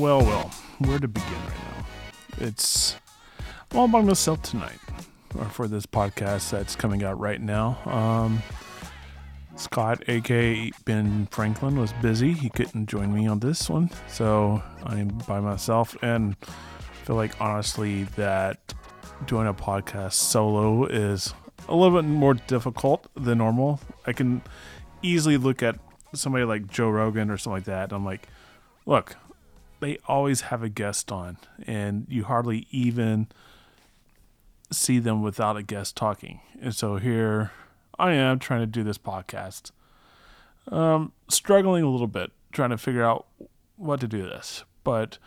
Well, well, where to begin right now? It's all by myself tonight, or for this podcast that's coming out right now. Um, Scott, aka Ben Franklin, was busy. He couldn't join me on this one, so I'm by myself, and feel like honestly that doing a podcast solo is a little bit more difficult than normal. I can easily look at somebody like Joe Rogan or something like that. I'm like, look, they always have a guest on, and you hardly even see them without a guest talking. And so here I am trying to do this podcast. Um, struggling a little bit, trying to figure out what to do this. But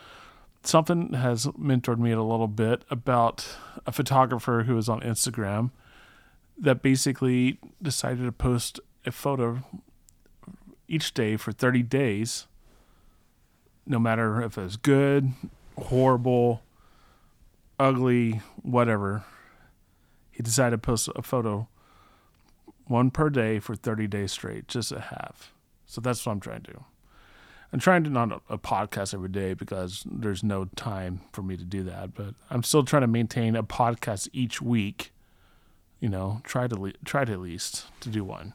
something has mentored me a little bit about a photographer who was on Instagram that basically decided to post a photo each day for 30 days, no matter if it's good, horrible, ugly, whatever. He decided to post a photo one per day for 30 days straight, just to have. So that's what I'm trying to do. I'm trying to not a, a podcast every day because there's no time for me to do that, but I'm still trying to maintain a podcast each week. You know, try to le- try to at least to do one.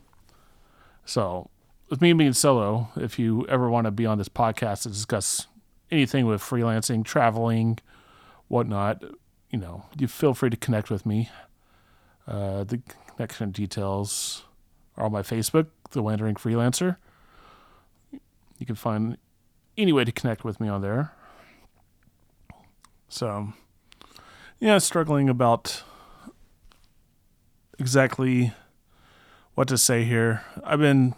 So, with me being solo, if you ever want to be on this podcast to discuss anything with freelancing, traveling, whatnot, you know, you feel free to connect with me. Uh, the connection details are on my Facebook, The Wandering Freelancer. You can find any way to connect with me on there. So, yeah, struggling about exactly what to say here. I've been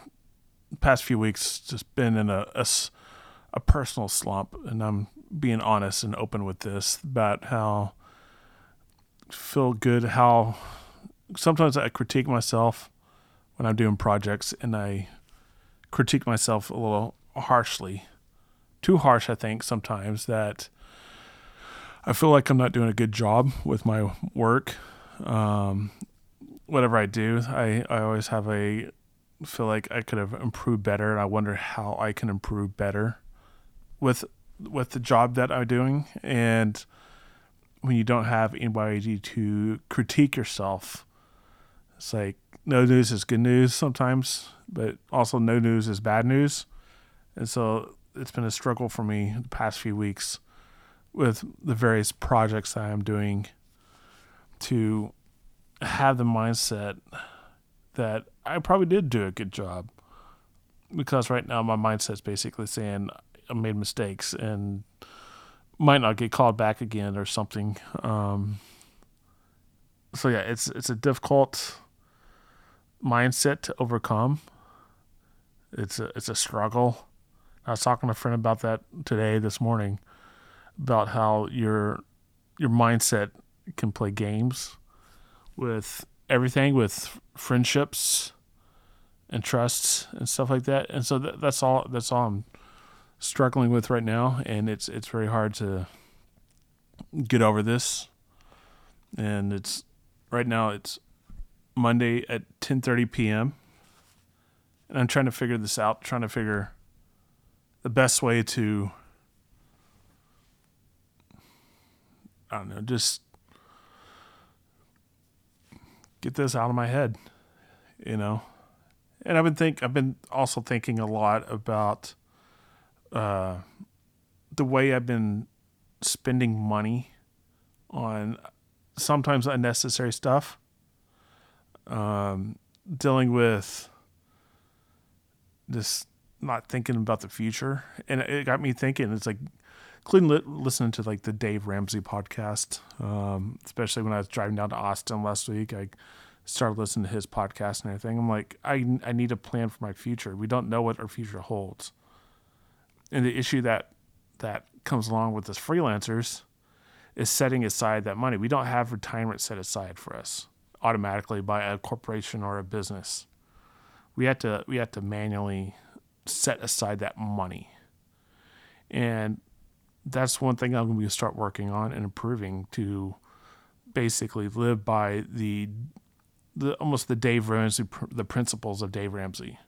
past few weeks just been in a, a, a personal slump, and I'm being honest and open with this about how feel good how sometimes I critique myself when I'm doing projects and I critique myself a little harshly. Too harsh, I think, sometimes that I feel like I'm not doing a good job with my work. Um, whatever I do, I, I always have a feel like I could have improved better, and I wonder how I can improve better with with the job that I'm doing. And when you don't have anybody to critique yourself, it's like no news is good news sometimes, but also no news is bad news. And so it's been a struggle for me the past few weeks with the various projects that I'm doing to have the mindset that I probably did do a good job because right now my mindset's basically saying I made mistakes and might not get called back again or something. Um, so yeah, it's it's a difficult mindset to overcome. It's a it's a struggle. I was talking to a friend about that today this morning about how your your mindset can play games with everything with friendships and trusts and stuff like that. And so that, that's all that's all I'm struggling with right now and it's it's very hard to get over this. And it's right now it's Monday at 10:30 p.m. and I'm trying to figure this out, trying to figure the best way to I don't know, just get this out of my head, you know. And I've been think I've been also thinking a lot about uh, the way I've been spending money on sometimes unnecessary stuff. Um, dealing with this not thinking about the future, and it got me thinking. It's like, including li- listening to like the Dave Ramsey podcast, um, especially when I was driving down to Austin last week. I started listening to his podcast and everything. I'm like, I I need a plan for my future. We don't know what our future holds, and the issue that that comes along with us freelancers is setting aside that money. We don't have retirement set aside for us automatically by a corporation or a business. We have to we have to manually set aside that money. And that's one thing I'm going to start working on and improving to basically live by the the almost the Dave Ramsey the principles of Dave Ramsey.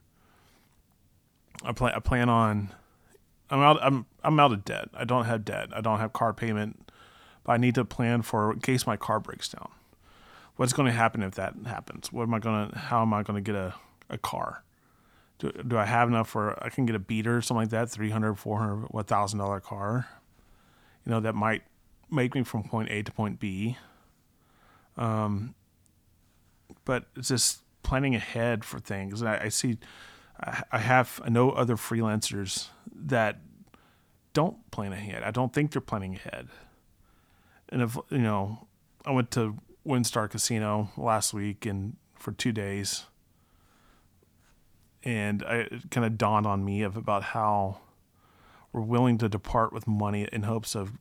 I plan I plan on I'm out. I'm I'm out of debt. I don't have debt. I don't have car payment, but I need to plan for in case my car breaks down. What's going to happen if that happens? What am I going to? How am I going to get a, a car? Do, do I have enough for I can get a beater or something like that, 300 400 1000 dollar car? You know that might make me from point A to point B. Um, but it's just planning ahead for things. And I, I see, I, I have I know other freelancers that don't plan ahead. I don't think they're planning ahead. And if you know, I went to WinStar Casino last week and for two days, and I, it kind of dawned on me of about how we're willing to depart with money in hopes of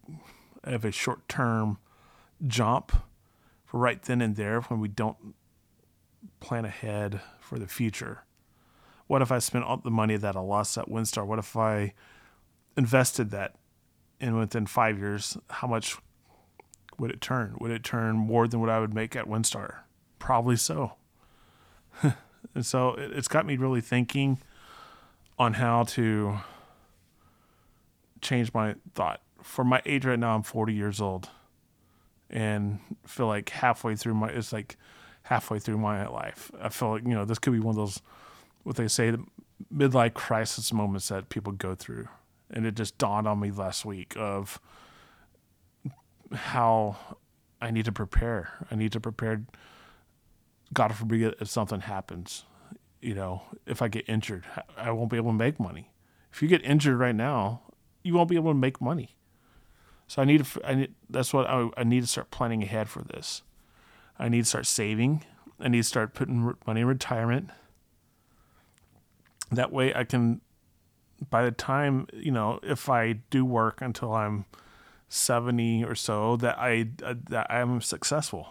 of a short term jump for right then and there when we don't plan ahead for the future. What if I spent all the money that I lost at WinStar? What if I invested that and within five years, how much would it turn? Would it turn more than what I would make at WinStar? Probably so. and so it's got me really thinking on how to change my thought. For my age right now, I'm 40 years old and feel like halfway through my, it's like halfway through my life. I feel like, you know, this could be one of those, what they say, the midlife crisis moments that people go through and it just dawned on me last week of how I need to prepare. I need to prepare. God forbid if something happens, you know, if I get injured, I won't be able to make money. If you get injured right now, you won't be able to make money. So I need to. I need. That's what I, I need to start planning ahead for this. I need to start saving. I need to start putting money in retirement. That way, I can by the time you know if I do work until I'm 70 or so that I uh, that I'm successful.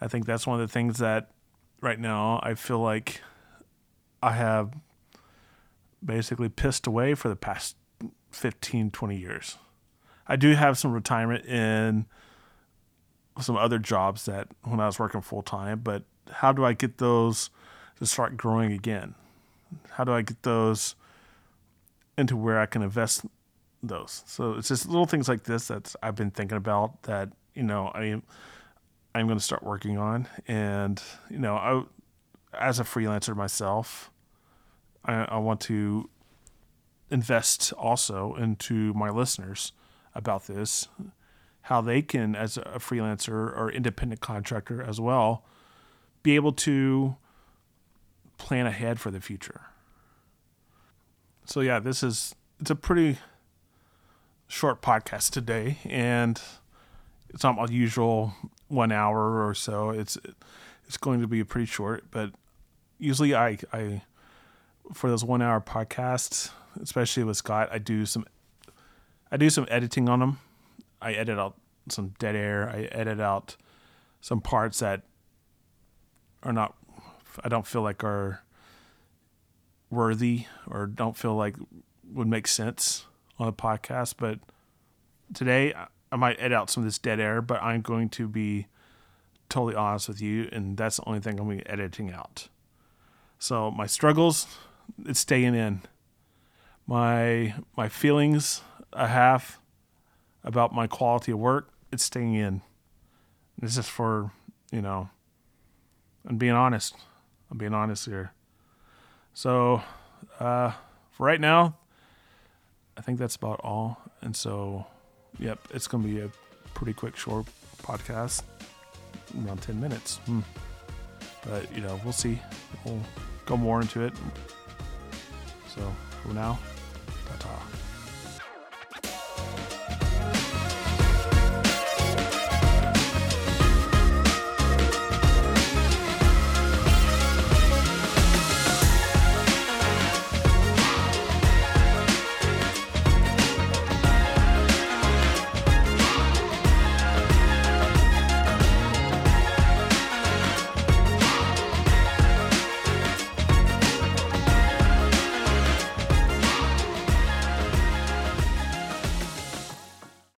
I think that's one of the things that right now I feel like I have basically pissed away for the past 15 20 years. I do have some retirement in some other jobs that when I was working full time, but how do I get those to start growing again? How do I get those into where I can invest those. So it's just little things like this that I've been thinking about that you know I I'm going to start working on, and you know I as a freelancer myself, I, I want to invest also into my listeners about this, how they can as a freelancer or independent contractor as well, be able to plan ahead for the future so yeah, this is it's a pretty short podcast today, and it's not my usual one hour or so. It's it's going to be pretty short, but usually I I for those one hour podcasts, especially with Scott, I do some I do some editing on them. I edit out some dead air. I edit out some parts that are not I don't feel like are worthy or don't feel like would make sense on a podcast. But today I might edit out some of this dead air, but I'm going to be totally honest with you, and that's the only thing I'm going to be editing out. So my struggles, it's staying in. My my feelings I have about my quality of work, it's staying in. This is for, you know, I'm being honest. I'm being honest here. So, uh, for right now, I think that's about all. And so, yep, it's going to be a pretty quick, short podcast, around 10 minutes. Hmm. But, you know, we'll see. We'll go more into it. So, for now, Qatar.